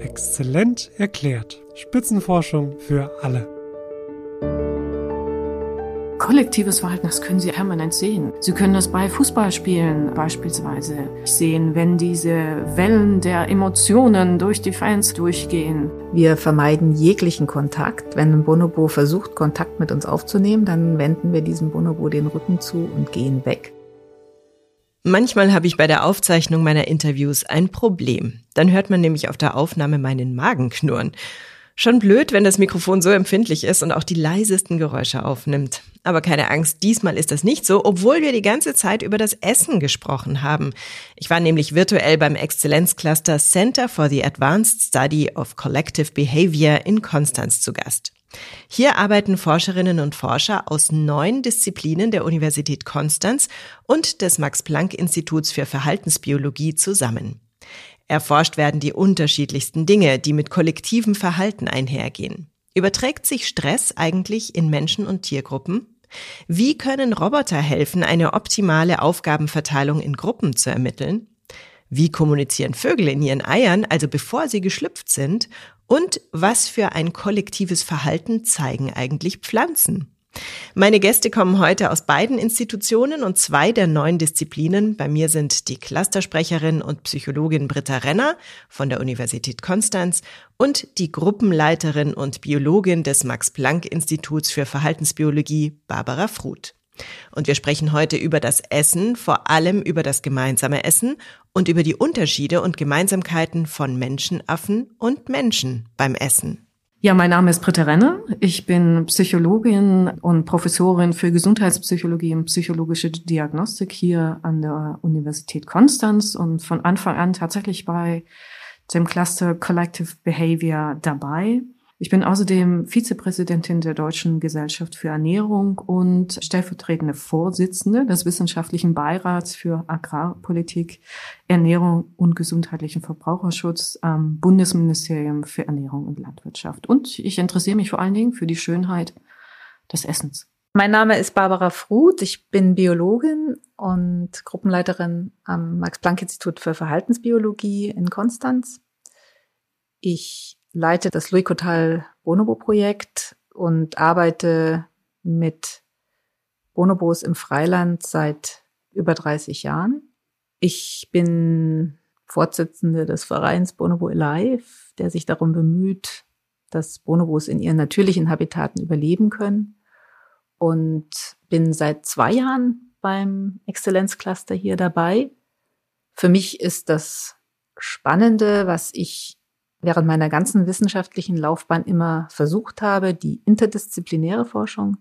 Exzellent erklärt. Spitzenforschung für alle. Kollektives Verhalten, das können Sie permanent sehen. Sie können das bei Fußballspielen beispielsweise sehen, wenn diese Wellen der Emotionen durch die Fans durchgehen. Wir vermeiden jeglichen Kontakt. Wenn ein Bonobo versucht, Kontakt mit uns aufzunehmen, dann wenden wir diesem Bonobo den Rücken zu und gehen weg. Manchmal habe ich bei der Aufzeichnung meiner Interviews ein Problem. Dann hört man nämlich auf der Aufnahme meinen Magen knurren. Schon blöd, wenn das Mikrofon so empfindlich ist und auch die leisesten Geräusche aufnimmt. Aber keine Angst, diesmal ist das nicht so, obwohl wir die ganze Zeit über das Essen gesprochen haben. Ich war nämlich virtuell beim Exzellenzcluster Center for the Advanced Study of Collective Behavior in Konstanz zu Gast. Hier arbeiten Forscherinnen und Forscher aus neun Disziplinen der Universität Konstanz und des Max-Planck-Instituts für Verhaltensbiologie zusammen. Erforscht werden die unterschiedlichsten Dinge, die mit kollektivem Verhalten einhergehen. Überträgt sich Stress eigentlich in Menschen und Tiergruppen? Wie können Roboter helfen, eine optimale Aufgabenverteilung in Gruppen zu ermitteln? Wie kommunizieren Vögel in ihren Eiern, also bevor sie geschlüpft sind? Und was für ein kollektives Verhalten zeigen eigentlich Pflanzen? Meine Gäste kommen heute aus beiden Institutionen und zwei der neuen Disziplinen. Bei mir sind die Clustersprecherin und Psychologin Britta Renner von der Universität Konstanz und die Gruppenleiterin und Biologin des Max-Planck-Instituts für Verhaltensbiologie Barbara Fruth. Und wir sprechen heute über das Essen, vor allem über das gemeinsame Essen und über die Unterschiede und Gemeinsamkeiten von Menschenaffen und Menschen beim Essen. Ja, mein Name ist Britta Renner. Ich bin Psychologin und Professorin für Gesundheitspsychologie und psychologische Diagnostik hier an der Universität Konstanz und von Anfang an tatsächlich bei dem Cluster Collective Behavior dabei. Ich bin außerdem Vizepräsidentin der Deutschen Gesellschaft für Ernährung und stellvertretende Vorsitzende des Wissenschaftlichen Beirats für Agrarpolitik, Ernährung und gesundheitlichen Verbraucherschutz am Bundesministerium für Ernährung und Landwirtschaft. Und ich interessiere mich vor allen Dingen für die Schönheit des Essens. Mein Name ist Barbara Fruth. Ich bin Biologin und Gruppenleiterin am Max-Planck-Institut für Verhaltensbiologie in Konstanz. Ich leite das Louis Cotal Bonobo Projekt und arbeite mit Bonobos im Freiland seit über 30 Jahren. Ich bin Vorsitzende des Vereins Bonobo Alive, der sich darum bemüht, dass Bonobos in ihren natürlichen Habitaten überleben können. Und bin seit zwei Jahren beim Exzellenzcluster hier dabei. Für mich ist das Spannende, was ich während meiner ganzen wissenschaftlichen Laufbahn immer versucht habe, die interdisziplinäre Forschung,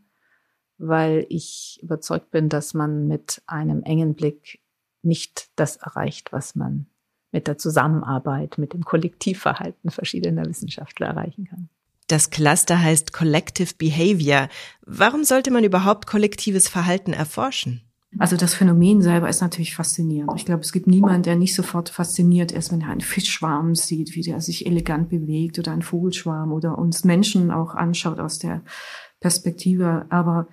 weil ich überzeugt bin, dass man mit einem engen Blick nicht das erreicht, was man mit der Zusammenarbeit, mit dem Kollektivverhalten verschiedener Wissenschaftler erreichen kann. Das Cluster heißt Collective Behavior. Warum sollte man überhaupt kollektives Verhalten erforschen? Also das Phänomen selber ist natürlich faszinierend. Ich glaube, es gibt niemanden, der nicht sofort fasziniert ist, wenn er einen Fischschwarm sieht, wie der sich elegant bewegt oder einen Vogelschwarm oder uns Menschen auch anschaut aus der Perspektive. Aber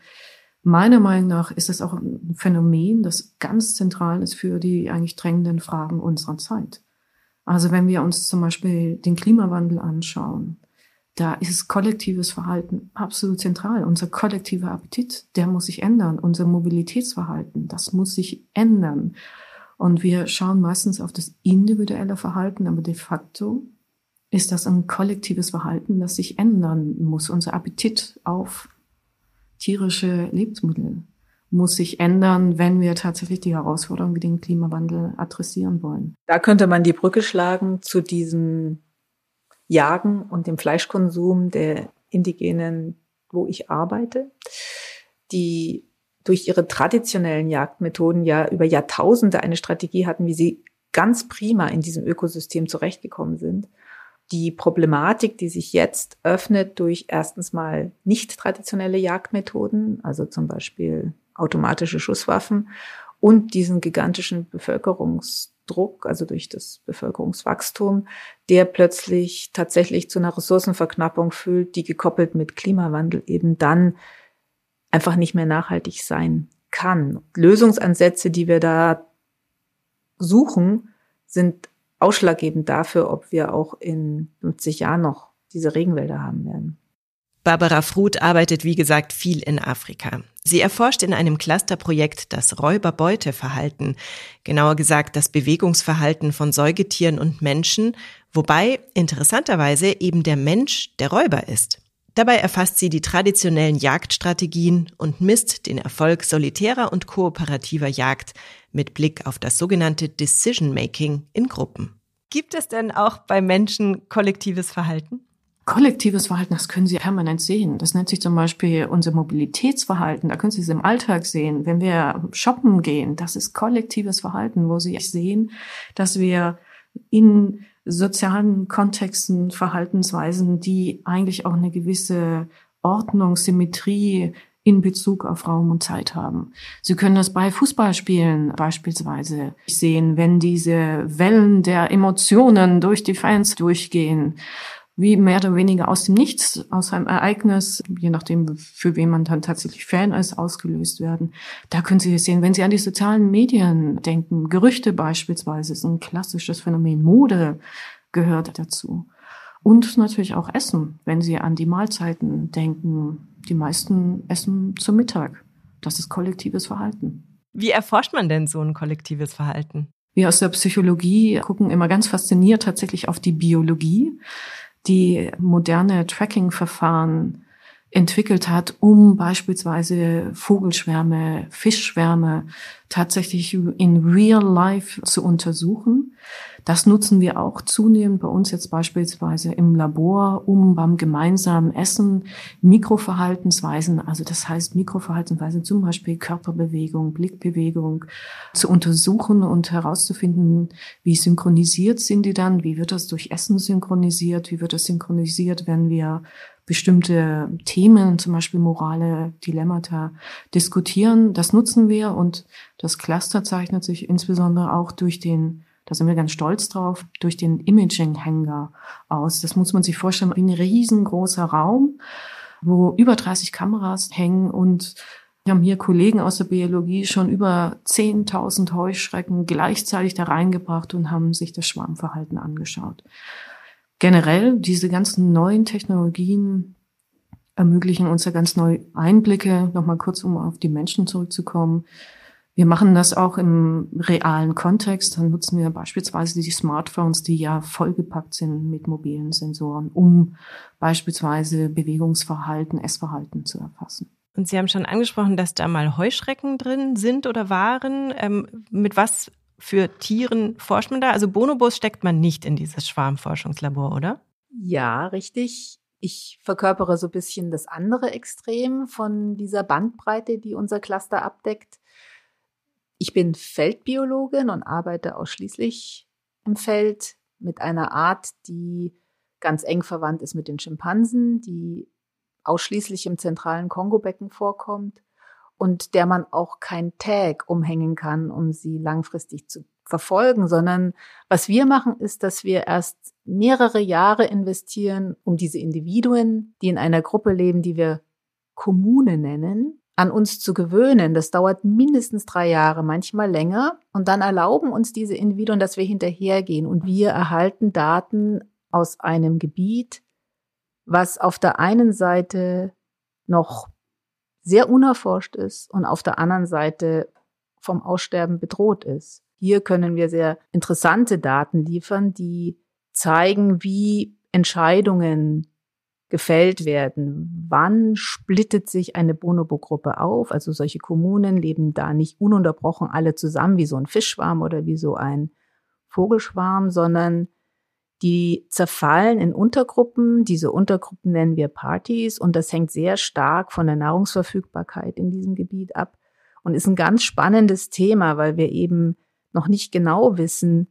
meiner Meinung nach ist es auch ein Phänomen, das ganz zentral ist für die eigentlich drängenden Fragen unserer Zeit. Also wenn wir uns zum Beispiel den Klimawandel anschauen, da ist kollektives Verhalten absolut zentral. Unser kollektiver Appetit, der muss sich ändern. Unser Mobilitätsverhalten, das muss sich ändern. Und wir schauen meistens auf das individuelle Verhalten, aber de facto ist das ein kollektives Verhalten, das sich ändern muss. Unser Appetit auf tierische Lebensmittel muss sich ändern, wenn wir tatsächlich die Herausforderung wie den Klimawandel adressieren wollen. Da könnte man die Brücke schlagen zu diesem Jagen und dem Fleischkonsum der Indigenen, wo ich arbeite, die durch ihre traditionellen Jagdmethoden ja über Jahrtausende eine Strategie hatten, wie sie ganz prima in diesem Ökosystem zurechtgekommen sind. Die Problematik, die sich jetzt öffnet durch erstens mal nicht traditionelle Jagdmethoden, also zum Beispiel automatische Schusswaffen und diesen gigantischen Bevölkerungs Druck, also durch das Bevölkerungswachstum, der plötzlich tatsächlich zu einer Ressourcenverknappung führt, die gekoppelt mit Klimawandel eben dann einfach nicht mehr nachhaltig sein kann. Lösungsansätze, die wir da suchen, sind ausschlaggebend dafür, ob wir auch in 50 Jahren noch diese Regenwälder haben werden. Barbara Fruth arbeitet, wie gesagt, viel in Afrika. Sie erforscht in einem Clusterprojekt das Räuberbeuteverhalten, genauer gesagt das Bewegungsverhalten von Säugetieren und Menschen, wobei interessanterweise eben der Mensch der Räuber ist. Dabei erfasst sie die traditionellen Jagdstrategien und misst den Erfolg solitärer und kooperativer Jagd mit Blick auf das sogenannte Decision Making in Gruppen. Gibt es denn auch bei Menschen kollektives Verhalten? Kollektives Verhalten, das können Sie permanent sehen. Das nennt sich zum Beispiel unser Mobilitätsverhalten. Da können Sie es im Alltag sehen. Wenn wir shoppen gehen, das ist kollektives Verhalten, wo Sie sehen, dass wir in sozialen Kontexten, Verhaltensweisen, die eigentlich auch eine gewisse Ordnung, Symmetrie in Bezug auf Raum und Zeit haben. Sie können das bei Fußballspielen beispielsweise sehen, wenn diese Wellen der Emotionen durch die Fans durchgehen wie mehr oder weniger aus dem Nichts, aus einem Ereignis, je nachdem, für wen man dann tatsächlich Fan ist, ausgelöst werden. Da können Sie sehen, wenn Sie an die sozialen Medien denken, Gerüchte beispielsweise ist ein klassisches Phänomen, Mode gehört dazu. Und natürlich auch Essen, wenn Sie an die Mahlzeiten denken. Die meisten essen zum Mittag. Das ist kollektives Verhalten. Wie erforscht man denn so ein kollektives Verhalten? Wir aus der Psychologie gucken immer ganz fasziniert tatsächlich auf die Biologie die moderne Tracking-Verfahren entwickelt hat, um beispielsweise Vogelschwärme, Fischschwärme tatsächlich in real life zu untersuchen. Das nutzen wir auch zunehmend bei uns jetzt beispielsweise im Labor, um beim gemeinsamen Essen Mikroverhaltensweisen, also das heißt Mikroverhaltensweisen zum Beispiel Körperbewegung, Blickbewegung zu untersuchen und herauszufinden, wie synchronisiert sind die dann, wie wird das durch Essen synchronisiert, wie wird das synchronisiert, wenn wir bestimmte Themen, zum Beispiel morale Dilemmata, diskutieren. Das nutzen wir und das Cluster zeichnet sich insbesondere auch durch den da sind wir ganz stolz drauf, durch den Imaging-Hangar aus. Das muss man sich vorstellen, ein riesengroßer Raum, wo über 30 Kameras hängen und wir haben hier Kollegen aus der Biologie schon über 10.000 Heuschrecken gleichzeitig da reingebracht und haben sich das Schwarmverhalten angeschaut. Generell, diese ganzen neuen Technologien ermöglichen uns ja ganz neue Einblicke. Nochmal kurz, um auf die Menschen zurückzukommen. Wir machen das auch im realen Kontext. Dann nutzen wir beispielsweise die Smartphones, die ja vollgepackt sind mit mobilen Sensoren, um beispielsweise Bewegungsverhalten, Essverhalten zu erfassen. Und Sie haben schon angesprochen, dass da mal Heuschrecken drin sind oder waren. Ähm, mit was für Tieren forscht man da? Also Bonobos steckt man nicht in dieses Schwarmforschungslabor, oder? Ja, richtig. Ich verkörpere so ein bisschen das andere Extrem von dieser Bandbreite, die unser Cluster abdeckt. Ich bin Feldbiologin und arbeite ausschließlich im Feld mit einer Art, die ganz eng verwandt ist mit den Schimpansen, die ausschließlich im zentralen Kongobecken vorkommt und der man auch kein Tag umhängen kann, um sie langfristig zu verfolgen, sondern was wir machen, ist, dass wir erst mehrere Jahre investieren, um diese Individuen, die in einer Gruppe leben, die wir Kommune nennen, an uns zu gewöhnen. Das dauert mindestens drei Jahre, manchmal länger. Und dann erlauben uns diese Individuen, dass wir hinterhergehen. Und wir erhalten Daten aus einem Gebiet, was auf der einen Seite noch sehr unerforscht ist und auf der anderen Seite vom Aussterben bedroht ist. Hier können wir sehr interessante Daten liefern, die zeigen, wie Entscheidungen gefällt werden. Wann splittet sich eine Bonobo-Gruppe auf? Also solche Kommunen leben da nicht ununterbrochen alle zusammen wie so ein Fischschwarm oder wie so ein Vogelschwarm, sondern die zerfallen in Untergruppen. Diese Untergruppen nennen wir Partys und das hängt sehr stark von der Nahrungsverfügbarkeit in diesem Gebiet ab und ist ein ganz spannendes Thema, weil wir eben noch nicht genau wissen,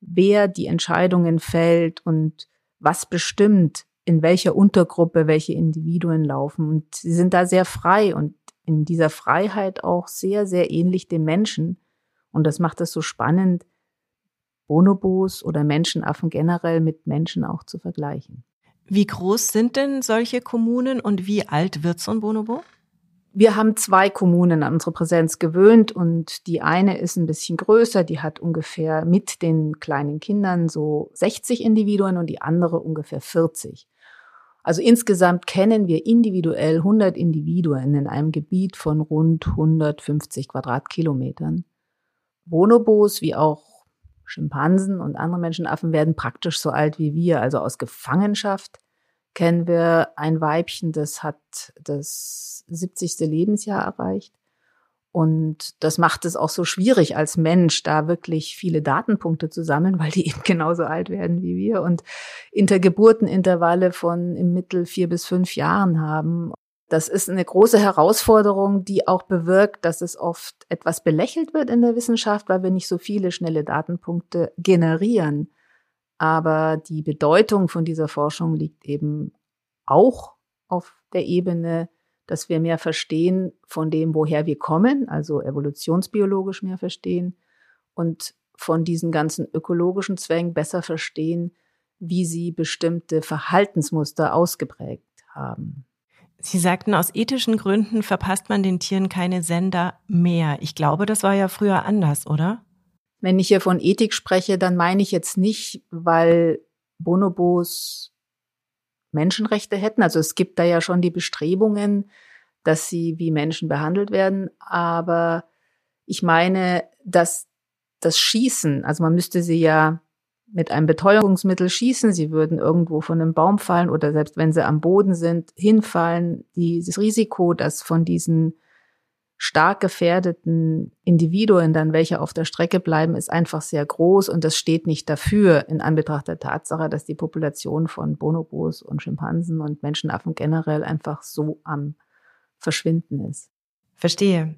wer die Entscheidungen fällt und was bestimmt, in welcher Untergruppe welche Individuen laufen. Und sie sind da sehr frei und in dieser Freiheit auch sehr, sehr ähnlich dem Menschen. Und das macht es so spannend, Bonobos oder Menschenaffen generell mit Menschen auch zu vergleichen. Wie groß sind denn solche Kommunen und wie alt wird so ein Bonobo? Wir haben zwei Kommunen an unsere Präsenz gewöhnt und die eine ist ein bisschen größer, die hat ungefähr mit den kleinen Kindern so 60 Individuen und die andere ungefähr 40. Also insgesamt kennen wir individuell 100 Individuen in einem Gebiet von rund 150 Quadratkilometern. Bonobos wie auch Schimpansen und andere Menschenaffen werden praktisch so alt wie wir, also aus Gefangenschaft kennen wir ein Weibchen, das hat das 70. Lebensjahr erreicht. Und das macht es auch so schwierig als Mensch, da wirklich viele Datenpunkte zu sammeln, weil die eben genauso alt werden wie wir und Intergeburtenintervalle von im Mittel vier bis fünf Jahren haben. Das ist eine große Herausforderung, die auch bewirkt, dass es oft etwas belächelt wird in der Wissenschaft, weil wir nicht so viele schnelle Datenpunkte generieren. Aber die Bedeutung von dieser Forschung liegt eben auch auf der Ebene, dass wir mehr verstehen von dem, woher wir kommen, also evolutionsbiologisch mehr verstehen und von diesen ganzen ökologischen Zwängen besser verstehen, wie sie bestimmte Verhaltensmuster ausgeprägt haben. Sie sagten, aus ethischen Gründen verpasst man den Tieren keine Sender mehr. Ich glaube, das war ja früher anders, oder? Wenn ich hier von Ethik spreche, dann meine ich jetzt nicht, weil Bonobos Menschenrechte hätten. Also es gibt da ja schon die Bestrebungen, dass sie wie Menschen behandelt werden. Aber ich meine, dass das Schießen, also man müsste sie ja mit einem Beteuerungsmittel schießen, sie würden irgendwo von einem Baum fallen oder selbst wenn sie am Boden sind, hinfallen. Dieses Risiko, dass von diesen stark gefährdeten Individuen dann welche auf der Strecke bleiben, ist einfach sehr groß und das steht nicht dafür in Anbetracht der Tatsache, dass die Population von Bonobos und Schimpansen und Menschenaffen generell einfach so am Verschwinden ist. Verstehe.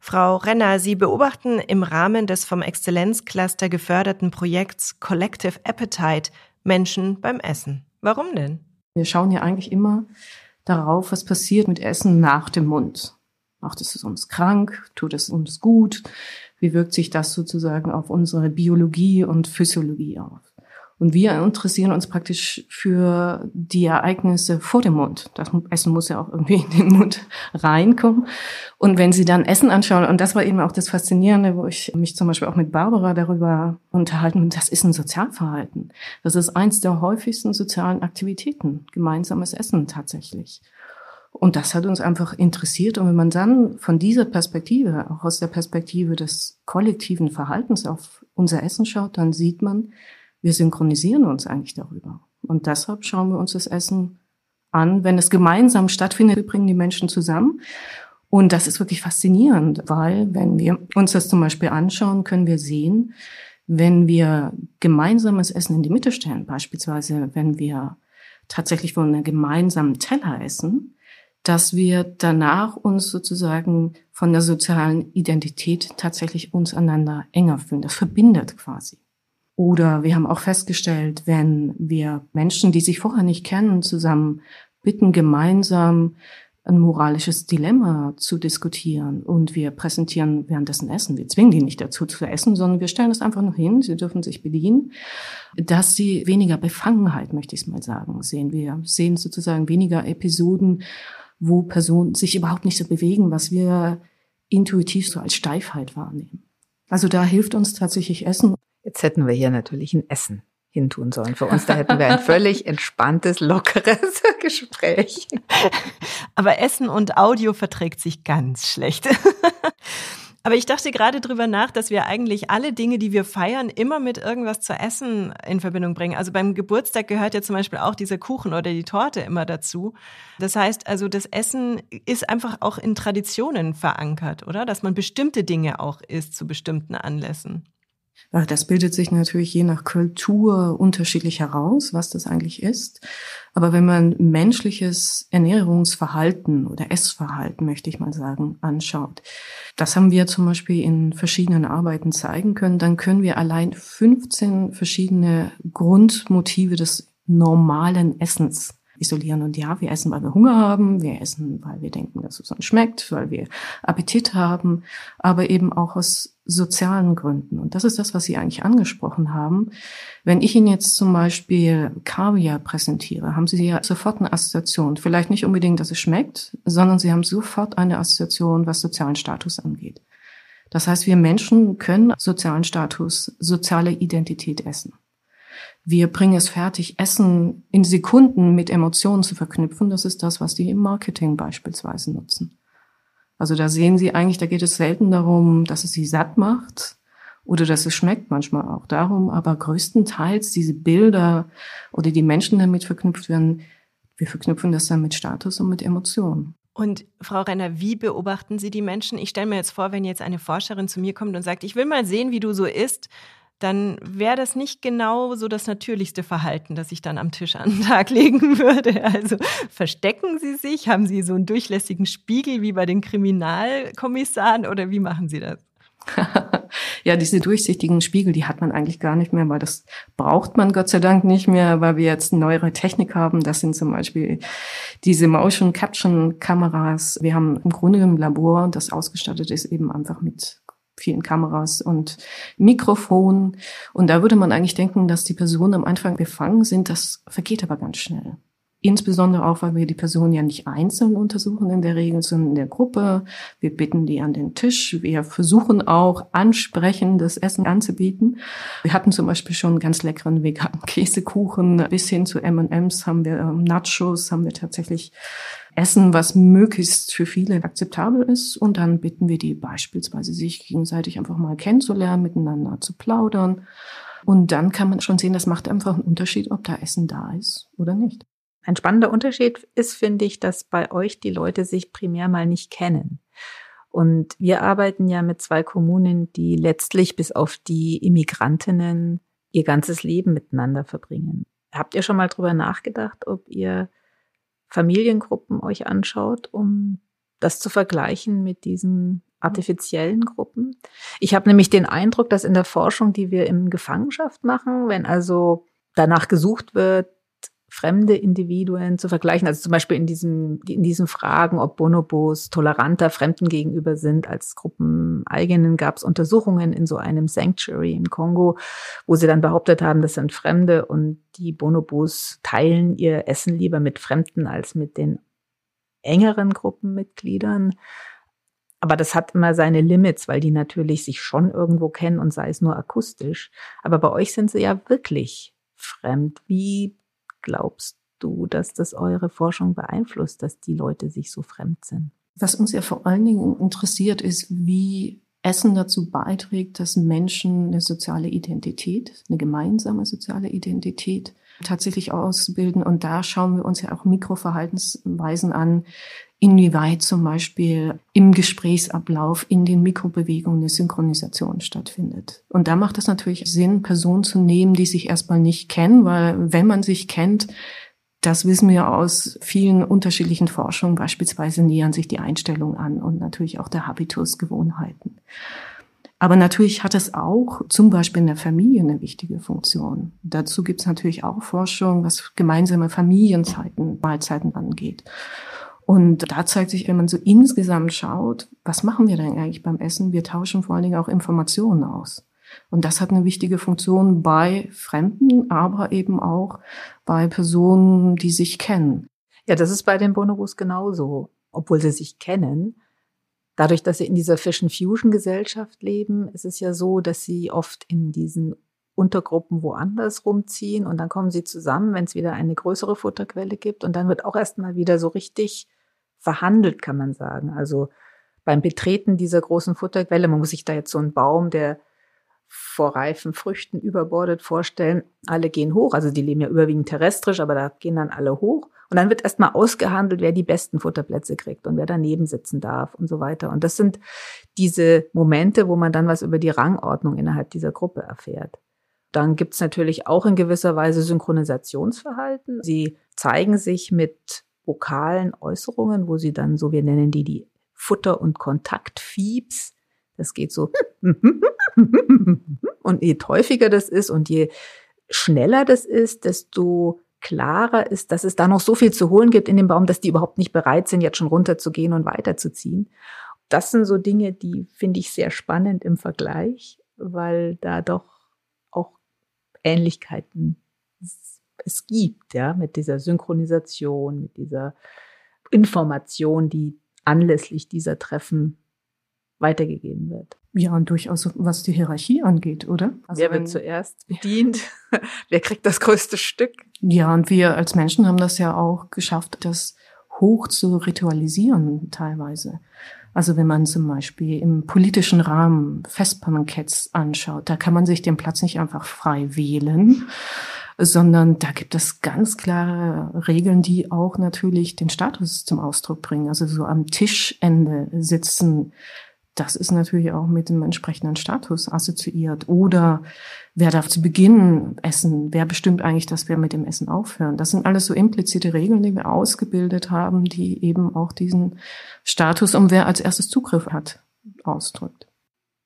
Frau Renner, Sie beobachten im Rahmen des vom Exzellenzcluster geförderten Projekts Collective Appetite Menschen beim Essen. Warum denn? Wir schauen ja eigentlich immer darauf, was passiert mit Essen nach dem Mund. Macht es uns krank? Tut es uns gut? Wie wirkt sich das sozusagen auf unsere Biologie und Physiologie aus? Und wir interessieren uns praktisch für die Ereignisse vor dem Mund. Das Essen muss ja auch irgendwie in den Mund reinkommen. Und wenn Sie dann Essen anschauen, und das war eben auch das Faszinierende, wo ich mich zum Beispiel auch mit Barbara darüber unterhalten, das ist ein Sozialverhalten. Das ist eins der häufigsten sozialen Aktivitäten, gemeinsames Essen tatsächlich. Und das hat uns einfach interessiert. Und wenn man dann von dieser Perspektive, auch aus der Perspektive des kollektiven Verhaltens auf unser Essen schaut, dann sieht man, wir synchronisieren uns eigentlich darüber. Und deshalb schauen wir uns das Essen an. Wenn es gemeinsam stattfindet, wir bringen die Menschen zusammen. Und das ist wirklich faszinierend, weil wenn wir uns das zum Beispiel anschauen, können wir sehen, wenn wir gemeinsames Essen in die Mitte stellen, beispielsweise wenn wir tatsächlich von einem gemeinsamen Teller essen, dass wir danach uns sozusagen von der sozialen Identität tatsächlich uns einander enger fühlen. Das verbindet quasi. Oder wir haben auch festgestellt, wenn wir Menschen, die sich vorher nicht kennen, zusammen bitten, gemeinsam ein moralisches Dilemma zu diskutieren und wir präsentieren währenddessen Essen. Wir zwingen die nicht dazu zu essen, sondern wir stellen es einfach noch hin, sie dürfen sich bedienen, dass sie weniger Befangenheit, möchte ich es mal sagen, sehen. Wir sehen sozusagen weniger Episoden, wo Personen sich überhaupt nicht so bewegen, was wir intuitiv so als Steifheit wahrnehmen. Also da hilft uns tatsächlich Essen. Jetzt hätten wir hier natürlich ein Essen hintun sollen für uns. Da hätten wir ein völlig entspanntes, lockeres Gespräch. Aber Essen und Audio verträgt sich ganz schlecht. Aber ich dachte gerade drüber nach, dass wir eigentlich alle Dinge, die wir feiern, immer mit irgendwas zu essen in Verbindung bringen. Also beim Geburtstag gehört ja zum Beispiel auch dieser Kuchen oder die Torte immer dazu. Das heißt also, das Essen ist einfach auch in Traditionen verankert, oder? Dass man bestimmte Dinge auch isst zu bestimmten Anlässen. Das bildet sich natürlich je nach Kultur unterschiedlich heraus, was das eigentlich ist. Aber wenn man menschliches Ernährungsverhalten oder Essverhalten, möchte ich mal sagen, anschaut, das haben wir zum Beispiel in verschiedenen Arbeiten zeigen können, dann können wir allein 15 verschiedene Grundmotive des normalen Essens isolieren. Und ja, wir essen, weil wir Hunger haben, wir essen, weil wir denken, dass es uns schmeckt, weil wir Appetit haben, aber eben auch aus sozialen Gründen. Und das ist das, was Sie eigentlich angesprochen haben. Wenn ich Ihnen jetzt zum Beispiel Kaviar präsentiere, haben Sie ja sofort eine Assoziation. Vielleicht nicht unbedingt, dass es schmeckt, sondern Sie haben sofort eine Assoziation, was sozialen Status angeht. Das heißt, wir Menschen können sozialen Status, soziale Identität essen. Wir bringen es fertig, Essen in Sekunden mit Emotionen zu verknüpfen. Das ist das, was die im Marketing beispielsweise nutzen. Also da sehen Sie eigentlich, da geht es selten darum, dass es Sie satt macht oder dass es schmeckt manchmal auch darum, aber größtenteils diese Bilder oder die Menschen damit verknüpft werden, wir verknüpfen das dann mit Status und mit Emotionen. Und Frau Renner, wie beobachten Sie die Menschen? Ich stelle mir jetzt vor, wenn jetzt eine Forscherin zu mir kommt und sagt, ich will mal sehen, wie du so isst, dann wäre das nicht genau so das natürlichste Verhalten, das ich dann am Tisch an den Tag legen würde. Also verstecken Sie sich? Haben Sie so einen durchlässigen Spiegel wie bei den Kriminalkommissaren oder wie machen Sie das? ja, diese durchsichtigen Spiegel, die hat man eigentlich gar nicht mehr, weil das braucht man Gott sei Dank nicht mehr, weil wir jetzt neuere Technik haben. Das sind zum Beispiel diese Motion Caption Kameras. Wir haben im Grunde im Labor, das ausgestattet ist eben einfach mit vielen Kameras und Mikrofon. Und da würde man eigentlich denken, dass die Personen am Anfang befangen sind. Das vergeht aber ganz schnell. Insbesondere auch, weil wir die Person ja nicht einzeln untersuchen in der Regel, sondern in der Gruppe. Wir bitten die an den Tisch. Wir versuchen auch ansprechendes Essen anzubieten. Wir hatten zum Beispiel schon ganz leckeren veganen Käsekuchen bis hin zu M&M's haben wir ähm, Nachos, haben wir tatsächlich Essen, was möglichst für viele akzeptabel ist. Und dann bitten wir die beispielsweise, sich gegenseitig einfach mal kennenzulernen, miteinander zu plaudern. Und dann kann man schon sehen, das macht einfach einen Unterschied, ob da Essen da ist oder nicht. Ein spannender Unterschied ist, finde ich, dass bei euch die Leute sich primär mal nicht kennen. Und wir arbeiten ja mit zwei Kommunen, die letztlich bis auf die Immigrantinnen ihr ganzes Leben miteinander verbringen. Habt ihr schon mal drüber nachgedacht, ob ihr Familiengruppen euch anschaut, um das zu vergleichen mit diesen artifiziellen Gruppen? Ich habe nämlich den Eindruck, dass in der Forschung, die wir in Gefangenschaft machen, wenn also danach gesucht wird, fremde Individuen zu vergleichen. Also zum Beispiel in diesen, in diesen Fragen, ob Bonobos toleranter Fremden gegenüber sind als Gruppen eigenen, gab es Untersuchungen in so einem Sanctuary im Kongo, wo sie dann behauptet haben, das sind Fremde und die Bonobos teilen ihr Essen lieber mit Fremden als mit den engeren Gruppenmitgliedern. Aber das hat immer seine Limits, weil die natürlich sich schon irgendwo kennen und sei es nur akustisch. Aber bei euch sind sie ja wirklich fremd. Wie glaubst du, dass das eure Forschung beeinflusst, dass die Leute sich so fremd sind? Was uns ja vor allen Dingen interessiert, ist, wie Essen dazu beiträgt, dass Menschen eine soziale Identität, eine gemeinsame soziale Identität tatsächlich ausbilden. Und da schauen wir uns ja auch Mikroverhaltensweisen an, inwieweit zum Beispiel im Gesprächsablauf, in den Mikrobewegungen eine Synchronisation stattfindet. Und da macht es natürlich Sinn, Personen zu nehmen, die sich erstmal nicht kennen, weil wenn man sich kennt, das wissen wir aus vielen unterschiedlichen Forschungen, beispielsweise nähern sich die Einstellungen an und natürlich auch der Habitus, Gewohnheiten. Aber natürlich hat es auch zum Beispiel in der Familie eine wichtige Funktion. Dazu gibt es natürlich auch Forschung, was gemeinsame Familienzeiten, Mahlzeiten angeht. Und da zeigt sich, wenn man so insgesamt schaut, was machen wir denn eigentlich beim Essen? Wir tauschen vor allen Dingen auch Informationen aus. Und das hat eine wichtige Funktion bei Fremden, aber eben auch bei Personen, die sich kennen. Ja, das ist bei den Bonobos genauso. Obwohl sie sich kennen, dadurch, dass sie in dieser Fission Fusion Gesellschaft leben, ist es ja so, dass sie oft in diesen Untergruppen woanders rumziehen und dann kommen sie zusammen, wenn es wieder eine größere Futterquelle gibt und dann wird auch erstmal wieder so richtig verhandelt, kann man sagen. Also beim Betreten dieser großen Futterquelle, man muss sich da jetzt so einen Baum, der vor reifen Früchten überbordet vorstellen. Alle gehen hoch, also die leben ja überwiegend terrestrisch, aber da gehen dann alle hoch. Und dann wird erstmal ausgehandelt, wer die besten Futterplätze kriegt und wer daneben sitzen darf und so weiter. Und das sind diese Momente, wo man dann was über die Rangordnung innerhalb dieser Gruppe erfährt. Dann gibt's natürlich auch in gewisser Weise Synchronisationsverhalten. Sie zeigen sich mit vokalen Äußerungen, wo sie dann so, wir nennen die die Futter- und Kontaktfiebs. Das geht so. Und je häufiger das ist und je schneller das ist, desto klarer ist, dass es da noch so viel zu holen gibt in dem Baum, dass die überhaupt nicht bereit sind, jetzt schon runterzugehen und weiterzuziehen. Das sind so Dinge, die finde ich sehr spannend im Vergleich, weil da doch auch Ähnlichkeiten es gibt, ja, mit dieser Synchronisation, mit dieser Information, die anlässlich dieser Treffen weitergegeben wird. Ja, und durchaus was die Hierarchie angeht, oder? Also Wer wird zuerst bedient? Wer kriegt das größte Stück? Ja, und wir als Menschen haben das ja auch geschafft, das hoch zu ritualisieren teilweise. Also wenn man zum Beispiel im politischen Rahmen Festbanketts anschaut, da kann man sich den Platz nicht einfach frei wählen, sondern da gibt es ganz klare Regeln, die auch natürlich den Status zum Ausdruck bringen. Also so am Tischende sitzen, das ist natürlich auch mit dem entsprechenden Status assoziiert. Oder wer darf zu Beginn essen? Wer bestimmt eigentlich, dass wir mit dem Essen aufhören? Das sind alles so implizite Regeln, die wir ausgebildet haben, die eben auch diesen Status um wer als erstes Zugriff hat, ausdrückt.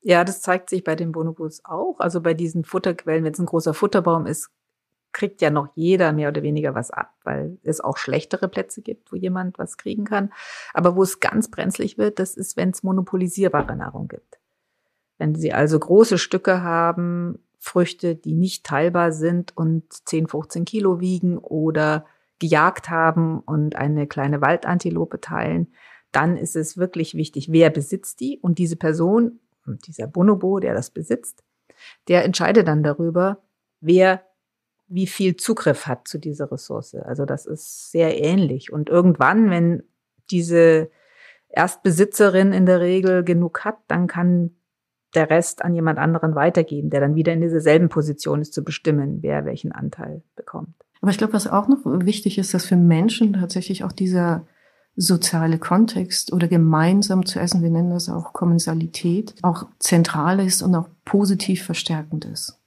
Ja, das zeigt sich bei den Bonobos auch. Also bei diesen Futterquellen, wenn es ein großer Futterbaum ist, kriegt ja noch jeder mehr oder weniger was ab, weil es auch schlechtere Plätze gibt, wo jemand was kriegen kann. Aber wo es ganz brenzlig wird, das ist, wenn es monopolisierbare Nahrung gibt. Wenn Sie also große Stücke haben, Früchte, die nicht teilbar sind und 10, 15 Kilo wiegen oder gejagt haben und eine kleine Waldantilope teilen, dann ist es wirklich wichtig, wer besitzt die und diese Person, dieser Bonobo, der das besitzt, der entscheidet dann darüber, wer wie viel Zugriff hat zu dieser Ressource. Also das ist sehr ähnlich. Und irgendwann, wenn diese Erstbesitzerin in der Regel genug hat, dann kann der Rest an jemand anderen weitergeben, der dann wieder in dieser selben Position ist, zu bestimmen, wer welchen Anteil bekommt. Aber ich glaube, was auch noch wichtig ist, dass für Menschen tatsächlich auch dieser soziale Kontext oder gemeinsam zu essen, wir nennen das auch Kommensalität, auch zentral ist und auch positiv verstärkend ist.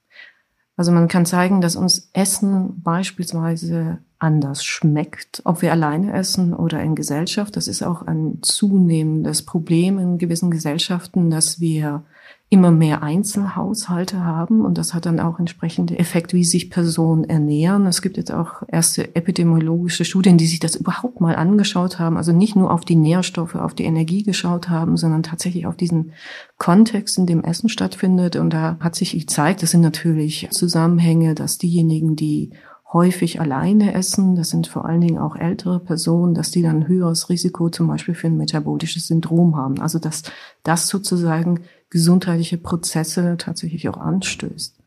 Also man kann zeigen, dass uns Essen beispielsweise anders schmeckt, ob wir alleine essen oder in Gesellschaft. Das ist auch ein zunehmendes Problem in gewissen Gesellschaften, dass wir immer mehr Einzelhaushalte haben und das hat dann auch entsprechende Effekt, wie sich Personen ernähren. Es gibt jetzt auch erste epidemiologische Studien, die sich das überhaupt mal angeschaut haben, also nicht nur auf die Nährstoffe, auf die Energie geschaut haben, sondern tatsächlich auf diesen Kontext, in dem Essen stattfindet. Und da hat sich gezeigt, das sind natürlich Zusammenhänge, dass diejenigen, die häufig alleine essen, das sind vor allen Dingen auch ältere Personen, dass die dann höheres Risiko zum Beispiel für ein metabolisches Syndrom haben. Also dass das sozusagen gesundheitliche Prozesse tatsächlich auch anstößt.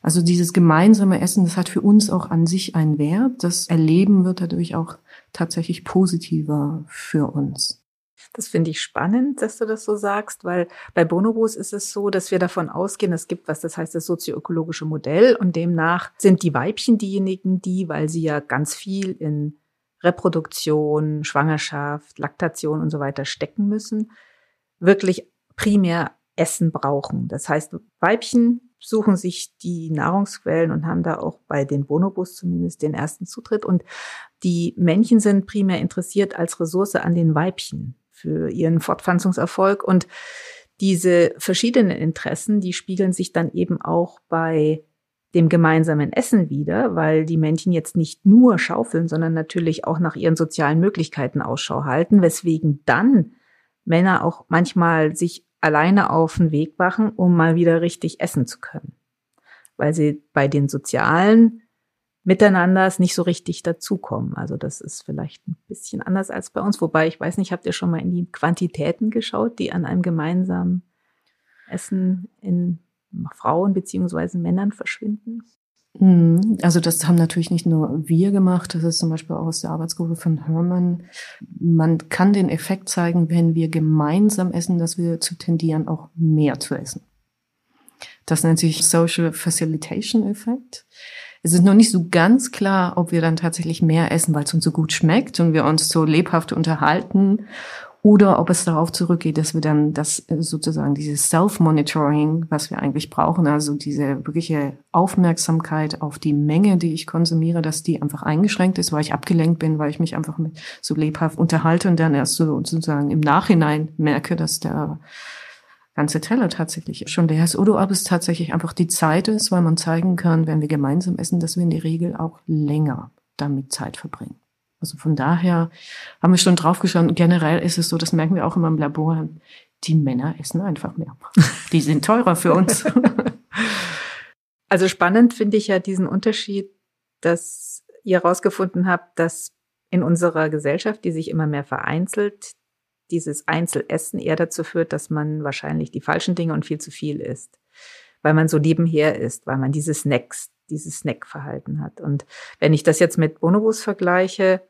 Also dieses gemeinsame Essen, das hat für uns auch an sich einen Wert. Das Erleben wird dadurch auch tatsächlich positiver für uns. Das finde ich spannend, dass du das so sagst, weil bei Bonobos ist es so, dass wir davon ausgehen, es gibt was, das heißt das sozioökologische Modell und demnach sind die Weibchen diejenigen, die, weil sie ja ganz viel in Reproduktion, Schwangerschaft, Laktation und so weiter stecken müssen, wirklich primär Essen brauchen. Das heißt, Weibchen suchen sich die Nahrungsquellen und haben da auch bei den Bonobos zumindest den ersten Zutritt. Und die Männchen sind primär interessiert als Ressource an den Weibchen für ihren Fortpflanzungserfolg. Und diese verschiedenen Interessen, die spiegeln sich dann eben auch bei dem gemeinsamen Essen wieder, weil die Männchen jetzt nicht nur schaufeln, sondern natürlich auch nach ihren sozialen Möglichkeiten Ausschau halten, weswegen dann Männer auch manchmal sich alleine auf den Weg machen, um mal wieder richtig essen zu können. Weil sie bei den sozialen Miteinanders nicht so richtig dazukommen. Also das ist vielleicht ein bisschen anders als bei uns. Wobei, ich weiß nicht, habt ihr schon mal in die Quantitäten geschaut, die an einem gemeinsamen Essen in Frauen beziehungsweise Männern verschwinden? Mhm. Also das haben natürlich nicht nur wir gemacht, das ist zum Beispiel auch aus der Arbeitsgruppe von Herman. Man kann den Effekt zeigen, wenn wir gemeinsam essen, dass wir zu tendieren, auch mehr zu essen. Das nennt sich Social Facilitation Effekt. Es ist noch nicht so ganz klar, ob wir dann tatsächlich mehr essen, weil es uns so gut schmeckt und wir uns so lebhaft unterhalten oder ob es darauf zurückgeht, dass wir dann das äh, sozusagen dieses Self-Monitoring, was wir eigentlich brauchen, also diese wirkliche Aufmerksamkeit auf die Menge, die ich konsumiere, dass die einfach eingeschränkt ist, weil ich abgelenkt bin, weil ich mich einfach so lebhaft unterhalte und dann erst so sozusagen im Nachhinein merke, dass der ganze Teller tatsächlich schon leer ist oder ob es tatsächlich einfach die Zeit ist, weil man zeigen kann, wenn wir gemeinsam essen, dass wir in der Regel auch länger damit Zeit verbringen. Also von daher haben wir schon drauf geschaut. Generell ist es so, das merken wir auch immer im Labor, die Männer essen einfach mehr. Die sind teurer für uns. Also spannend finde ich ja diesen Unterschied, dass ihr herausgefunden habt, dass in unserer Gesellschaft, die sich immer mehr vereinzelt, dieses Einzelessen eher dazu führt, dass man wahrscheinlich die falschen Dinge und viel zu viel isst. Weil man so nebenher isst, weil man diese Snacks, dieses Snackverhalten hat. Und wenn ich das jetzt mit Bonobos vergleiche,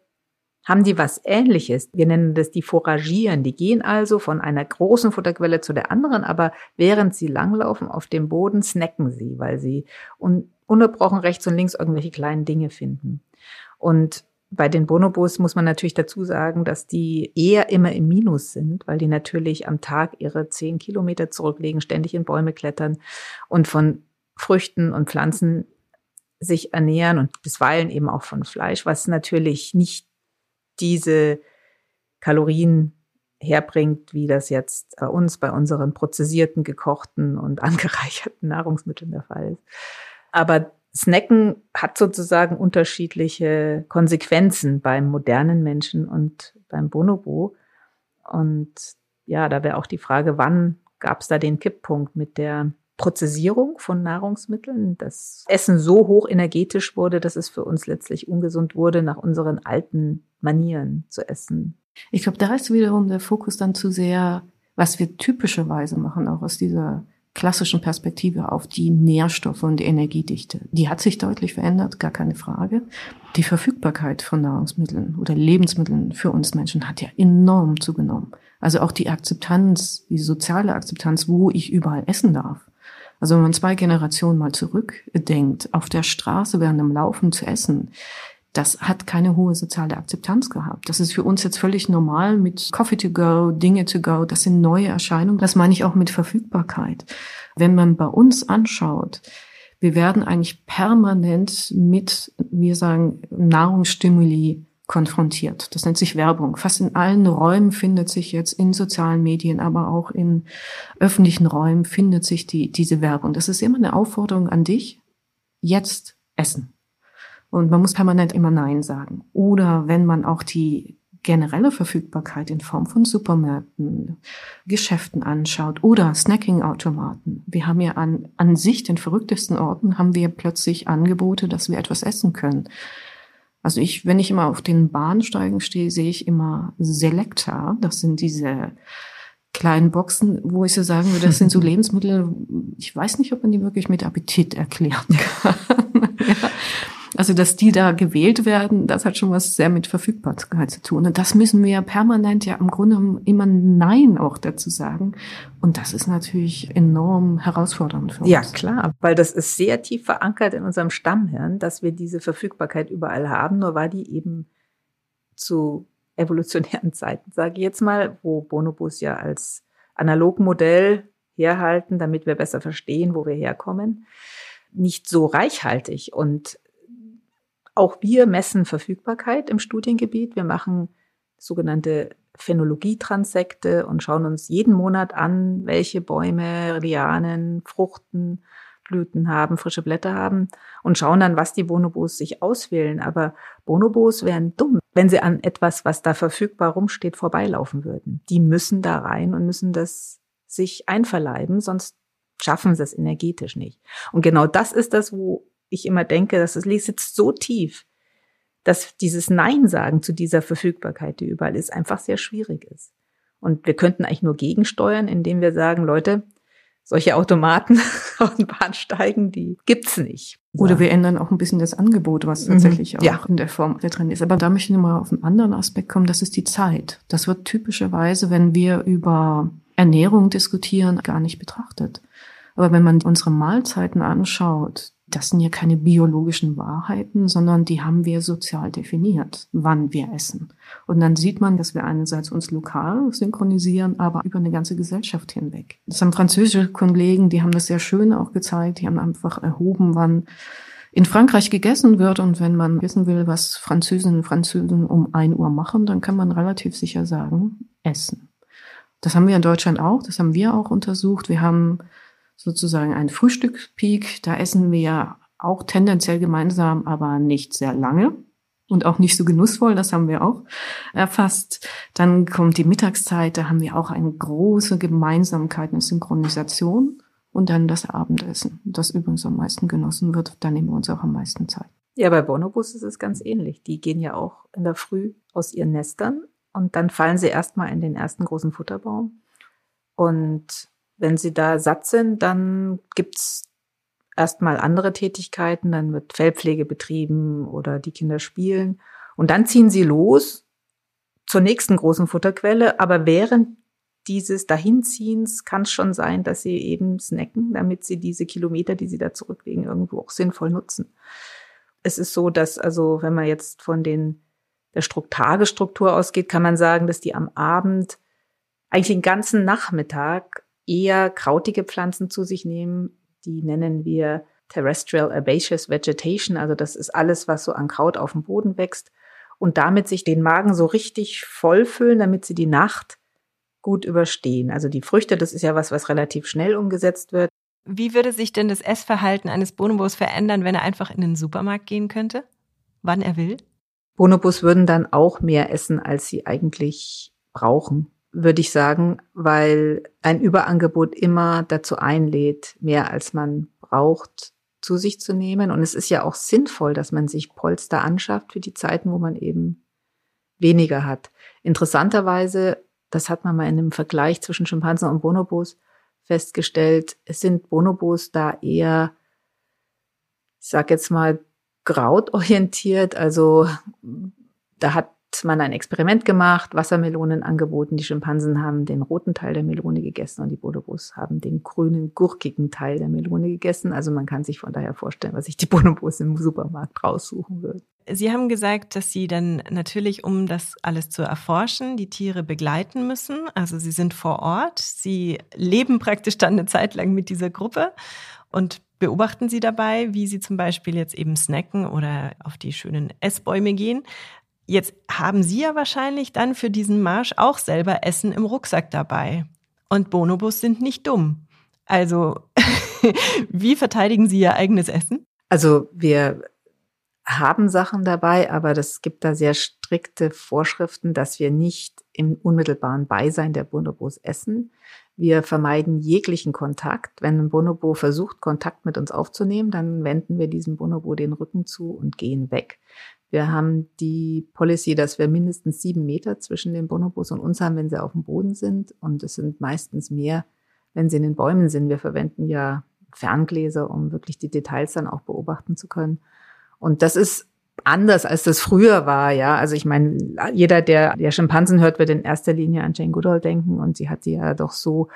haben die was ähnliches. Wir nennen das die Foragieren. Die gehen also von einer großen Futterquelle zu der anderen, aber während sie langlaufen auf dem Boden, snacken sie, weil sie un ununterbrochen rechts und links irgendwelche kleinen Dinge finden. Und bei den Bonobos muss man natürlich dazu sagen, dass die eher immer im Minus sind, weil die natürlich am Tag ihre zehn Kilometer zurücklegen, ständig in Bäume klettern und von Früchten und Pflanzen sich ernähren und bisweilen eben auch von Fleisch, was natürlich nicht diese Kalorien herbringt, wie das jetzt bei uns bei unseren prozessierten, gekochten und angereicherten Nahrungsmitteln der Fall ist. Aber Snacken hat sozusagen unterschiedliche Konsequenzen beim modernen Menschen und beim Bonobo. Und ja, da wäre auch die Frage, wann gab es da den Kipppunkt mit der Prozessierung von Nahrungsmitteln, das Essen so hoch energetisch wurde, dass es für uns letztlich ungesund wurde, nach unseren alten Manieren zu essen. Ich glaube, da ist wiederum der Fokus dann zu sehr, was wir typischerweise machen, auch aus dieser klassischen Perspektive auf die Nährstoffe und die Energiedichte. Die hat sich deutlich verändert, gar keine Frage. Die Verfügbarkeit von Nahrungsmitteln oder Lebensmitteln für uns Menschen hat ja enorm zugenommen. Also auch die Akzeptanz, die soziale Akzeptanz, wo ich überall essen darf. Also wenn man zwei Generationen mal zurückdenkt, auf der Straße während dem Laufen zu essen, das hat keine hohe soziale Akzeptanz gehabt. Das ist für uns jetzt völlig normal mit Coffee to go, Dinge to go. Das sind neue Erscheinungen. Das meine ich auch mit Verfügbarkeit. Wenn man bei uns anschaut, wir werden eigentlich permanent mit, wir sagen, Nahrungsstimuli konfrontiert. Das nennt sich Werbung. Fast in allen Räumen findet sich jetzt in sozialen Medien, aber auch in öffentlichen Räumen findet sich die, diese Werbung. Das ist immer eine Aufforderung an dich, jetzt essen. Und man muss permanent immer Nein sagen. Oder wenn man auch die generelle Verfügbarkeit in Form von Supermärkten, Geschäften anschaut oder Snacking-Automaten. Wir haben ja an, an sich den verrücktesten Orten haben wir plötzlich Angebote, dass wir etwas essen können. Also ich, wenn ich immer auf den Bahnsteigen stehe, sehe ich immer Selecta. Das sind diese kleinen Boxen, wo ich so sagen würde, das sind so Lebensmittel, ich weiß nicht, ob man die wirklich mit Appetit erklären kann. ja. Also, dass die da gewählt werden, das hat schon was sehr mit Verfügbarkeit zu tun. Und das müssen wir ja permanent ja im Grunde immer Nein auch dazu sagen. Und das ist natürlich enorm herausfordernd für uns. Ja, klar, weil das ist sehr tief verankert in unserem Stammhirn, dass wir diese Verfügbarkeit überall haben, nur war die eben zu evolutionären Zeiten, sage ich jetzt mal, wo Bonobos ja als Analogmodell herhalten, damit wir besser verstehen, wo wir herkommen, nicht so reichhaltig. Und auch wir messen Verfügbarkeit im Studiengebiet. Wir machen sogenannte Phänologie-Transekte und schauen uns jeden Monat an, welche Bäume, Lianen, Fruchten, Blüten haben, frische Blätter haben und schauen dann, was die Bonobos sich auswählen. Aber Bonobos wären dumm, wenn sie an etwas, was da verfügbar rumsteht, vorbeilaufen würden. Die müssen da rein und müssen das sich einverleiben, sonst schaffen sie es energetisch nicht. Und genau das ist das, wo ich immer denke, dass es sitzt so tief, dass dieses Nein sagen zu dieser Verfügbarkeit, die überall ist, einfach sehr schwierig ist. Und wir könnten eigentlich nur gegensteuern, indem wir sagen, Leute, solche Automaten auf den Bahnsteigen, die gibt's nicht. Oder wir ändern auch ein bisschen das Angebot, was mhm. tatsächlich mhm. auch ja. in der Form da drin ist. Aber da möchte ich nochmal auf einen anderen Aspekt kommen, das ist die Zeit. Das wird typischerweise, wenn wir über Ernährung diskutieren, gar nicht betrachtet. Aber wenn man unsere Mahlzeiten anschaut, das sind ja keine biologischen Wahrheiten, sondern die haben wir sozial definiert, wann wir essen. Und dann sieht man, dass wir einerseits uns lokal synchronisieren, aber über eine ganze Gesellschaft hinweg. Das haben französische Kollegen, die haben das sehr schön auch gezeigt, die haben einfach erhoben, wann in Frankreich gegessen wird. Und wenn man wissen will, was Französinnen und Französen um ein Uhr machen, dann kann man relativ sicher sagen, essen. Das haben wir in Deutschland auch, das haben wir auch untersucht. Wir haben sozusagen ein Frühstückspeak. Da essen wir auch tendenziell gemeinsam, aber nicht sehr lange. und auch nicht so genussvoll, das haben wir auch erfasst. Dann kommt die Mittagszeit, da haben wir auch eine große Gemeinsamkeit, eine Synchronisation und dann das Abendessen, das übrigens am meisten genossen wird, da nehmen wir uns auch am meisten Zeit. Ja, bei Bonobus ist es ganz ähnlich. Die gehen ja auch in der Früh aus ihren Nestern und dann fallen sie erstmal in den ersten großen Futterbaum. Und wenn sie da satt sind, dann gibt's erstmal andere Tätigkeiten, dann wird Fellpflege betrieben oder die Kinder spielen. Und dann ziehen sie los zur nächsten großen Futterquelle. Aber während dieses Dahinziehens kann es schon sein, dass sie eben snacken, damit sie diese Kilometer, die sie da zurücklegen, irgendwo auch sinnvoll nutzen. Es ist so, dass also, wenn man jetzt von den, der Tagesstruktur ausgeht, kann man sagen, dass die am Abend eigentlich den ganzen Nachmittag eher krautige Pflanzen zu sich nehmen, die nennen wir Terrestrial Herbaceous Vegetation. Also das ist alles, was so an Kraut auf dem Boden wächst. Und damit sich den Magen so richtig vollfüllen, damit sie die Nacht gut überstehen. Also die Früchte, das ist ja was, was relativ schnell umgesetzt wird. Wie würde sich denn das Essverhalten eines Bonobos verändern, wenn er einfach in den Supermarkt gehen könnte? Wann er will? Bonobos würden dann auch mehr essen, als sie eigentlich brauchen würde ich sagen, weil ein Überangebot immer dazu einlädt, mehr als man braucht, zu sich zu nehmen. Und es ist ja auch sinnvoll, dass man sich Polster anschafft für die Zeiten, wo man eben weniger hat. Interessanterweise, das hat man mal in einem Vergleich zwischen Schimpansen und Bonobos festgestellt, es sind Bonobos da eher, ich sag jetzt mal, grautorientiert. Also da hat man ein Experiment gemacht, Wassermelonen angeboten. Die Schimpansen haben den roten Teil der Melone gegessen und die Bonobos haben den grünen, gurkigen Teil der Melone gegessen. Also man kann sich von daher vorstellen, was sich die Bonobos im Supermarkt raussuchen würden. Sie haben gesagt, dass Sie dann natürlich, um das alles zu erforschen, die Tiere begleiten müssen. Also Sie sind vor Ort. Sie leben praktisch dann eine Zeit lang mit dieser Gruppe und beobachten Sie dabei, wie Sie zum Beispiel jetzt eben snacken oder auf die schönen Essbäume gehen. Jetzt haben Sie ja wahrscheinlich dann für diesen Marsch auch selber Essen im Rucksack dabei. Und Bonobos sind nicht dumm. Also, wie verteidigen Sie Ihr eigenes Essen? Also, wir haben Sachen dabei, aber das gibt da sehr strikte Vorschriften, dass wir nicht im unmittelbaren Beisein der Bonobos essen. Wir vermeiden jeglichen Kontakt. Wenn ein Bonobo versucht, Kontakt mit uns aufzunehmen, dann wenden wir diesem Bonobo den Rücken zu und gehen weg. Wir haben die Policy, dass wir mindestens sieben Meter zwischen den Bonobos und uns haben, wenn sie auf dem Boden sind. Und es sind meistens mehr, wenn sie in den Bäumen sind. Wir verwenden ja Ferngläser, um wirklich die Details dann auch beobachten zu können. Und das ist anders, als das früher war, ja. Also ich meine, jeder, der, der Schimpansen hört, wird in erster Linie an Jane Goodall denken und sie hat die ja doch so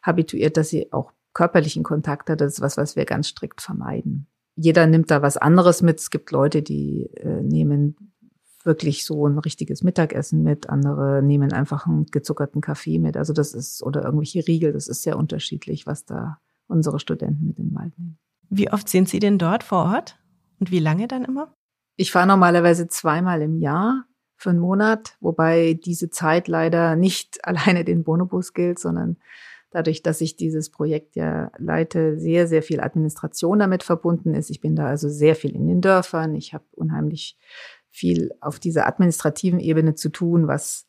habituiert, dass sie auch körperlichen Kontakt hat. Das ist was, was wir ganz strikt vermeiden jeder nimmt da was anderes mit. Es gibt Leute, die äh, nehmen wirklich so ein richtiges Mittagessen mit, andere nehmen einfach einen gezuckerten Kaffee mit. Also das ist, oder irgendwelche Riegel, das ist sehr unterschiedlich, was da unsere Studenten mit in den Wald nehmen. Wie oft sind Sie denn dort vor Ort? Und wie lange dann immer? Ich fahre normalerweise zweimal im Jahr für einen Monat, wobei diese Zeit leider nicht alleine den Bonobus gilt, sondern dadurch, dass ich dieses Projekt ja leite, sehr, sehr viel Administration damit verbunden ist. Ich bin da also sehr viel in den Dörfern. Ich habe unheimlich viel auf dieser administrativen Ebene zu tun, was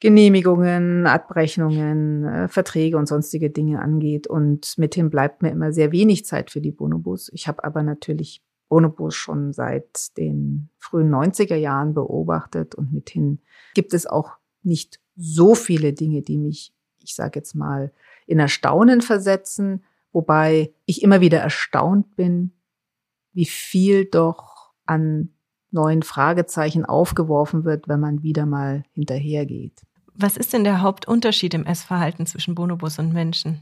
Genehmigungen, Abrechnungen, äh, Verträge und sonstige Dinge angeht. Und mithin bleibt mir immer sehr wenig Zeit für die Bonobos. Ich habe aber natürlich Bonobos schon seit den frühen 90er Jahren beobachtet und mithin gibt es auch nicht so viele Dinge, die mich ich sage jetzt mal, in Erstaunen versetzen, wobei ich immer wieder erstaunt bin, wie viel doch an neuen Fragezeichen aufgeworfen wird, wenn man wieder mal hinterhergeht. Was ist denn der Hauptunterschied im Essverhalten zwischen Bonobos und Menschen?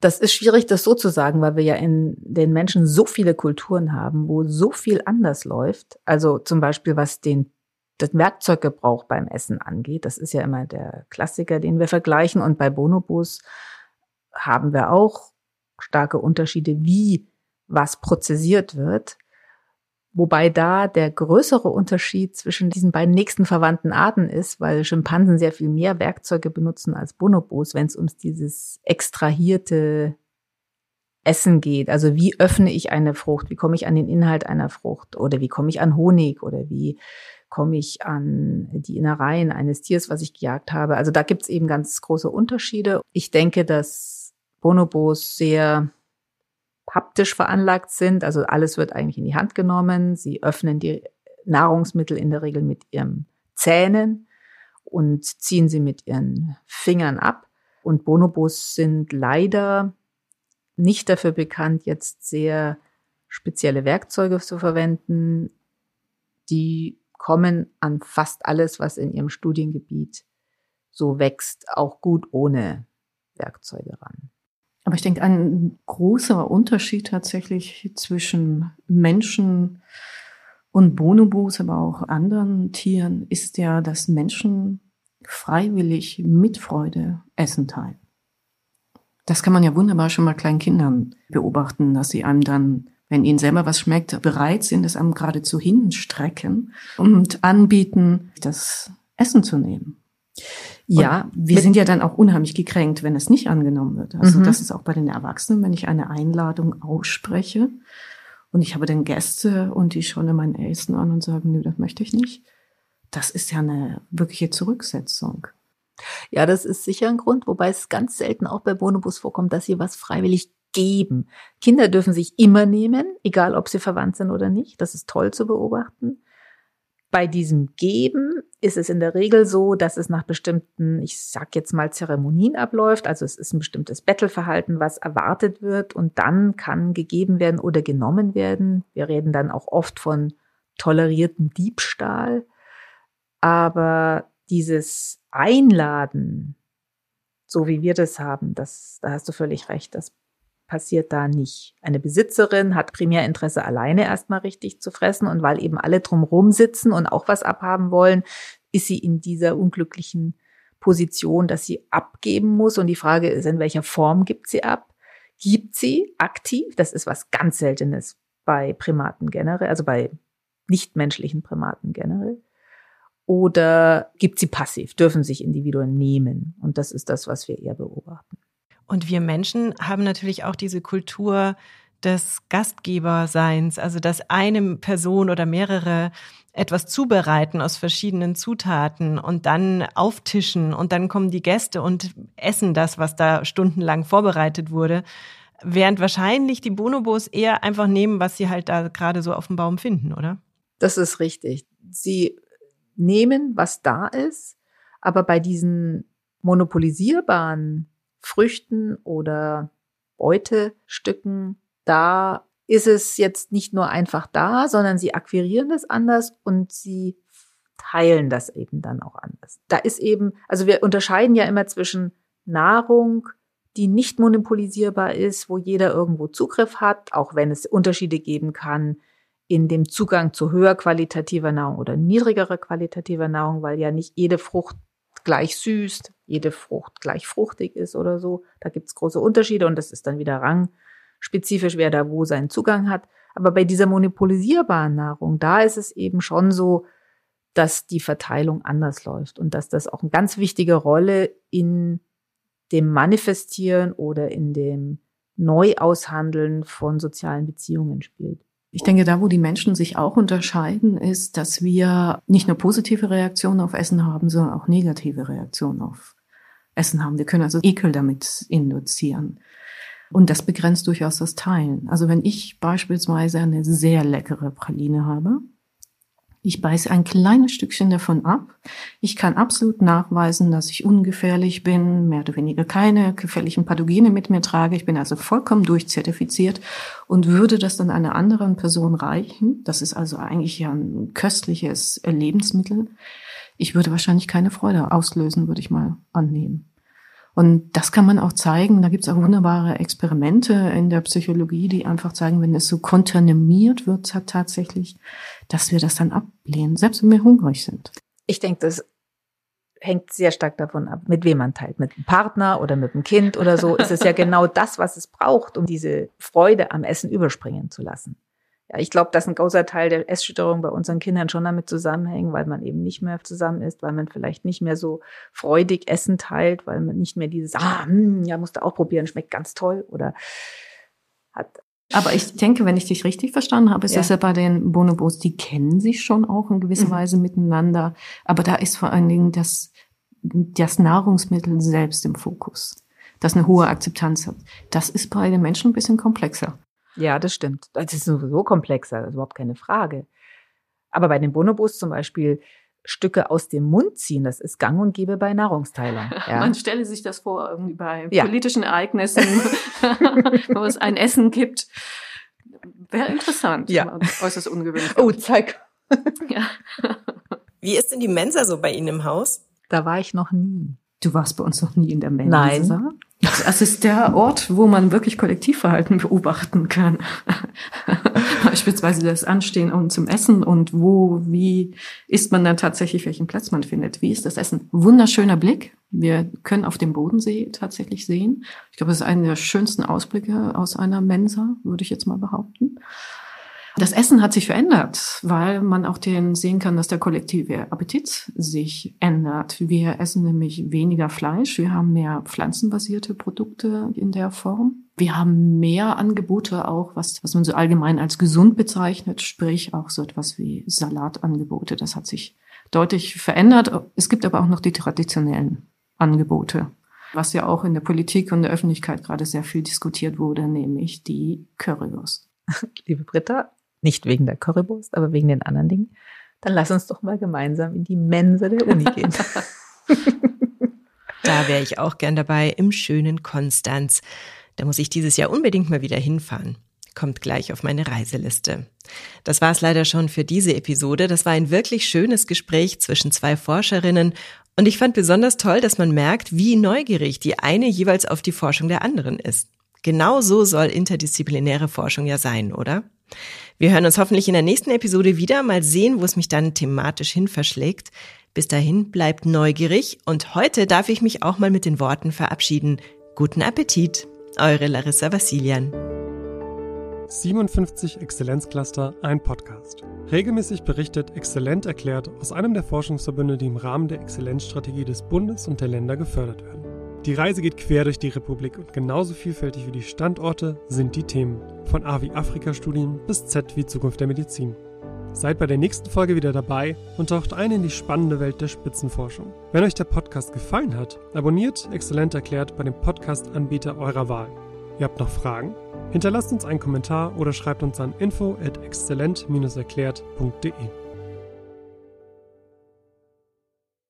Das ist schwierig, das so zu sagen, weil wir ja in den Menschen so viele Kulturen haben, wo so viel anders läuft. Also zum Beispiel, was den das Werkzeuggebrauch beim Essen angeht. Das ist ja immer der Klassiker, den wir vergleichen. Und bei Bonobos haben wir auch starke Unterschiede, wie was prozessiert wird. Wobei da der größere Unterschied zwischen diesen beiden nächsten verwandten Arten ist, weil Schimpansen sehr viel mehr Werkzeuge benutzen als Bonobos, wenn es um dieses extrahierte Essen geht. Also wie öffne ich eine Frucht? Wie komme ich an den Inhalt einer Frucht? Oder wie komme ich an Honig? Oder wie komme ich an die Innereien eines Tiers, was ich gejagt habe? Also da gibt es eben ganz große Unterschiede. Ich denke, dass Bonobos sehr haptisch veranlagt sind. Also alles wird eigentlich in die Hand genommen. Sie öffnen die Nahrungsmittel in der Regel mit ihren Zähnen und ziehen sie mit ihren Fingern ab. Und Bonobos sind leider nicht dafür bekannt, jetzt sehr spezielle Werkzeuge zu verwenden. Die kommen an fast alles, was in ihrem Studiengebiet so wächst, auch gut ohne Werkzeuge ran. Aber ich denke, ein großer Unterschied tatsächlich zwischen Menschen und Bonobos, aber auch anderen Tieren, ist ja, dass Menschen freiwillig mit Freude Essen teilen. Das kann man ja wunderbar schon mal kleinen Kindern beobachten, dass sie einem dann, wenn ihnen selber was schmeckt, bereit sind, es einem geradezu hinstrecken und anbieten, das Essen zu nehmen. Ja, und wir sind ja dann auch unheimlich gekränkt, wenn es nicht angenommen wird. Also mhm. das ist auch bei den Erwachsenen, wenn ich eine Einladung ausspreche und ich habe dann Gäste und die schauen meinen Essen an und sagen, nö, das möchte ich nicht. Das ist ja eine wirkliche Zurücksetzung. Ja, das ist sicher ein Grund, wobei es ganz selten auch bei Bonobus vorkommt, dass sie was freiwillig geben. Kinder dürfen sich immer nehmen, egal ob sie verwandt sind oder nicht. Das ist toll zu beobachten. Bei diesem Geben ist es in der Regel so, dass es nach bestimmten, ich sag jetzt mal Zeremonien abläuft. Also es ist ein bestimmtes Bettelverhalten, was erwartet wird und dann kann gegeben werden oder genommen werden. Wir reden dann auch oft von tolerierten Diebstahl. Aber dieses Einladen, so wie wir das haben, das, da hast du völlig recht, das passiert da nicht. Eine Besitzerin hat primär Interesse, alleine erstmal richtig zu fressen und weil eben alle drumrum sitzen und auch was abhaben wollen, ist sie in dieser unglücklichen Position, dass sie abgeben muss. Und die Frage ist, in welcher Form gibt sie ab? Gibt sie aktiv? Das ist was ganz Seltenes bei Primaten generell, also bei nichtmenschlichen Primaten generell oder gibt sie passiv, dürfen sich Individuen nehmen. Und das ist das, was wir eher beobachten. Und wir Menschen haben natürlich auch diese Kultur des Gastgeberseins, also dass eine Person oder mehrere etwas zubereiten aus verschiedenen Zutaten und dann auftischen und dann kommen die Gäste und essen das, was da stundenlang vorbereitet wurde. Während wahrscheinlich die Bonobos eher einfach nehmen, was sie halt da gerade so auf dem Baum finden, oder? Das ist richtig. Sie nehmen, was da ist. Aber bei diesen monopolisierbaren Früchten oder Beutestücken, da ist es jetzt nicht nur einfach da, sondern sie akquirieren das anders und sie teilen das eben dann auch anders. Da ist eben, also wir unterscheiden ja immer zwischen Nahrung, die nicht monopolisierbar ist, wo jeder irgendwo Zugriff hat, auch wenn es Unterschiede geben kann in dem Zugang zu höher qualitativer Nahrung oder niedrigerer qualitativer Nahrung, weil ja nicht jede Frucht gleich süß, jede Frucht gleich fruchtig ist oder so. Da gibt's große Unterschiede und das ist dann wieder rangspezifisch, wer da wo seinen Zugang hat. Aber bei dieser monopolisierbaren Nahrung, da ist es eben schon so, dass die Verteilung anders läuft und dass das auch eine ganz wichtige Rolle in dem Manifestieren oder in dem Neuaushandeln von sozialen Beziehungen spielt. Ich denke, da, wo die Menschen sich auch unterscheiden, ist, dass wir nicht nur positive Reaktionen auf Essen haben, sondern auch negative Reaktionen auf Essen haben. Wir können also Ekel damit induzieren. Und das begrenzt durchaus das Teilen. Also wenn ich beispielsweise eine sehr leckere Praline habe, ich beiße ein kleines Stückchen davon ab. Ich kann absolut nachweisen, dass ich ungefährlich bin, mehr oder weniger keine gefährlichen Pathogene mit mir trage. Ich bin also vollkommen durchzertifiziert und würde das dann einer anderen Person reichen. Das ist also eigentlich ja ein köstliches Lebensmittel. Ich würde wahrscheinlich keine Freude auslösen, würde ich mal annehmen. Und das kann man auch zeigen. Da gibt es auch wunderbare Experimente in der Psychologie, die einfach zeigen, wenn es so kontaminiert wird tatsächlich, dass wir das dann ablehnen, selbst wenn wir hungrig sind. Ich denke, das hängt sehr stark davon ab, mit wem man teilt. Mit einem Partner oder mit einem Kind oder so ist es ja genau das, was es braucht, um diese Freude am Essen überspringen zu lassen. Ja, ich glaube, dass ein großer Teil der Essstörung bei unseren Kindern schon damit zusammenhängt, weil man eben nicht mehr zusammen ist, weil man vielleicht nicht mehr so freudig Essen teilt, weil man nicht mehr dieses, ah, hm, ja, musst du auch probieren, schmeckt ganz toll oder hat. Aber ich denke, wenn ich dich richtig verstanden habe, ist Ja. das ja bei den Bonobos, die kennen sich schon auch in gewisser Mhm. Weise miteinander. Aber da ist vor allen Dingen das, das Nahrungsmittel selbst im Fokus, das eine hohe Akzeptanz hat. Das ist bei den Menschen ein bisschen komplexer. Ja, das stimmt. Das ist sowieso komplexer, das ist überhaupt keine Frage. Aber bei den Bonobos zum Beispiel Stücke aus dem Mund ziehen, das ist gang und gäbe bei Nahrungsteilern. Ja. Man stelle sich das vor, irgendwie bei Ja. politischen Ereignissen, wo es ein Essen gibt. Wäre interessant. Ja. Äußerst ungewöhnlich. Oh, zeig. ja. Wie ist denn die Mensa so bei Ihnen im Haus? Da war ich noch nie. Du warst bei uns noch nie in der Mensa? Nein. Das ist der Ort, wo man wirklich Kollektivverhalten beobachten kann. Beispielsweise das Anstehen und zum Essen und wo, wie isst man dann tatsächlich, welchen Platz man findet. Wie ist das Essen? Wunderschöner Blick. Wir können auf dem Bodensee tatsächlich sehen. Ich glaube, das ist einer der schönsten Ausblicke aus einer Mensa, würde ich jetzt mal behaupten. Das Essen hat sich verändert, weil man auch den sehen kann, dass der kollektive Appetit sich ändert. Wir essen nämlich weniger Fleisch, wir haben mehr pflanzenbasierte Produkte in der Form. Wir haben mehr Angebote auch, was, was man so allgemein als gesund bezeichnet, sprich auch so etwas wie Salatangebote. Das hat sich deutlich verändert. Es gibt aber auch noch die traditionellen Angebote, was ja auch in der Politik und der Öffentlichkeit gerade sehr viel diskutiert wurde, nämlich die Currywurst. Liebe Britta, nicht wegen der Currywurst, aber wegen den anderen Dingen. Dann lass uns doch mal gemeinsam in die Mensa der Uni gehen. Da wäre ich auch gern dabei im schönen Konstanz. Da muss ich dieses Jahr unbedingt mal wieder hinfahren. Kommt gleich auf meine Reiseliste. Das war es leider schon für diese Episode. Das war ein wirklich schönes Gespräch zwischen zwei Forscherinnen und ich fand besonders toll, dass man merkt, wie neugierig die eine jeweils auf die Forschung der anderen ist. Genau so soll interdisziplinäre Forschung ja sein, oder? Wir hören uns hoffentlich in der nächsten Episode wieder, mal sehen, wo es mich dann thematisch hin verschlägt. Bis dahin bleibt neugierig und heute darf ich mich auch mal mit den Worten verabschieden. Guten Appetit, eure Larissa Vassilian. 57 Exzellenzcluster, ein Podcast. Regelmäßig berichtet Exzellent erklärt aus einem der Forschungsverbünde, die im Rahmen der Exzellenzstrategie des Bundes und der Länder gefördert werden. Die Reise geht quer durch die Republik und genauso vielfältig wie die Standorte sind die Themen. Von A wie Afrika-Studien bis Z wie Zukunft der Medizin. Seid bei der nächsten Folge wieder dabei und taucht ein in die spannende Welt der Spitzenforschung. Wenn euch der Podcast gefallen hat, abonniert Exzellent erklärt bei dem Podcast-Anbieter eurer Wahl. Ihr habt noch Fragen? Hinterlasst uns einen Kommentar oder schreibt uns an info at exzellent-erklärt.de.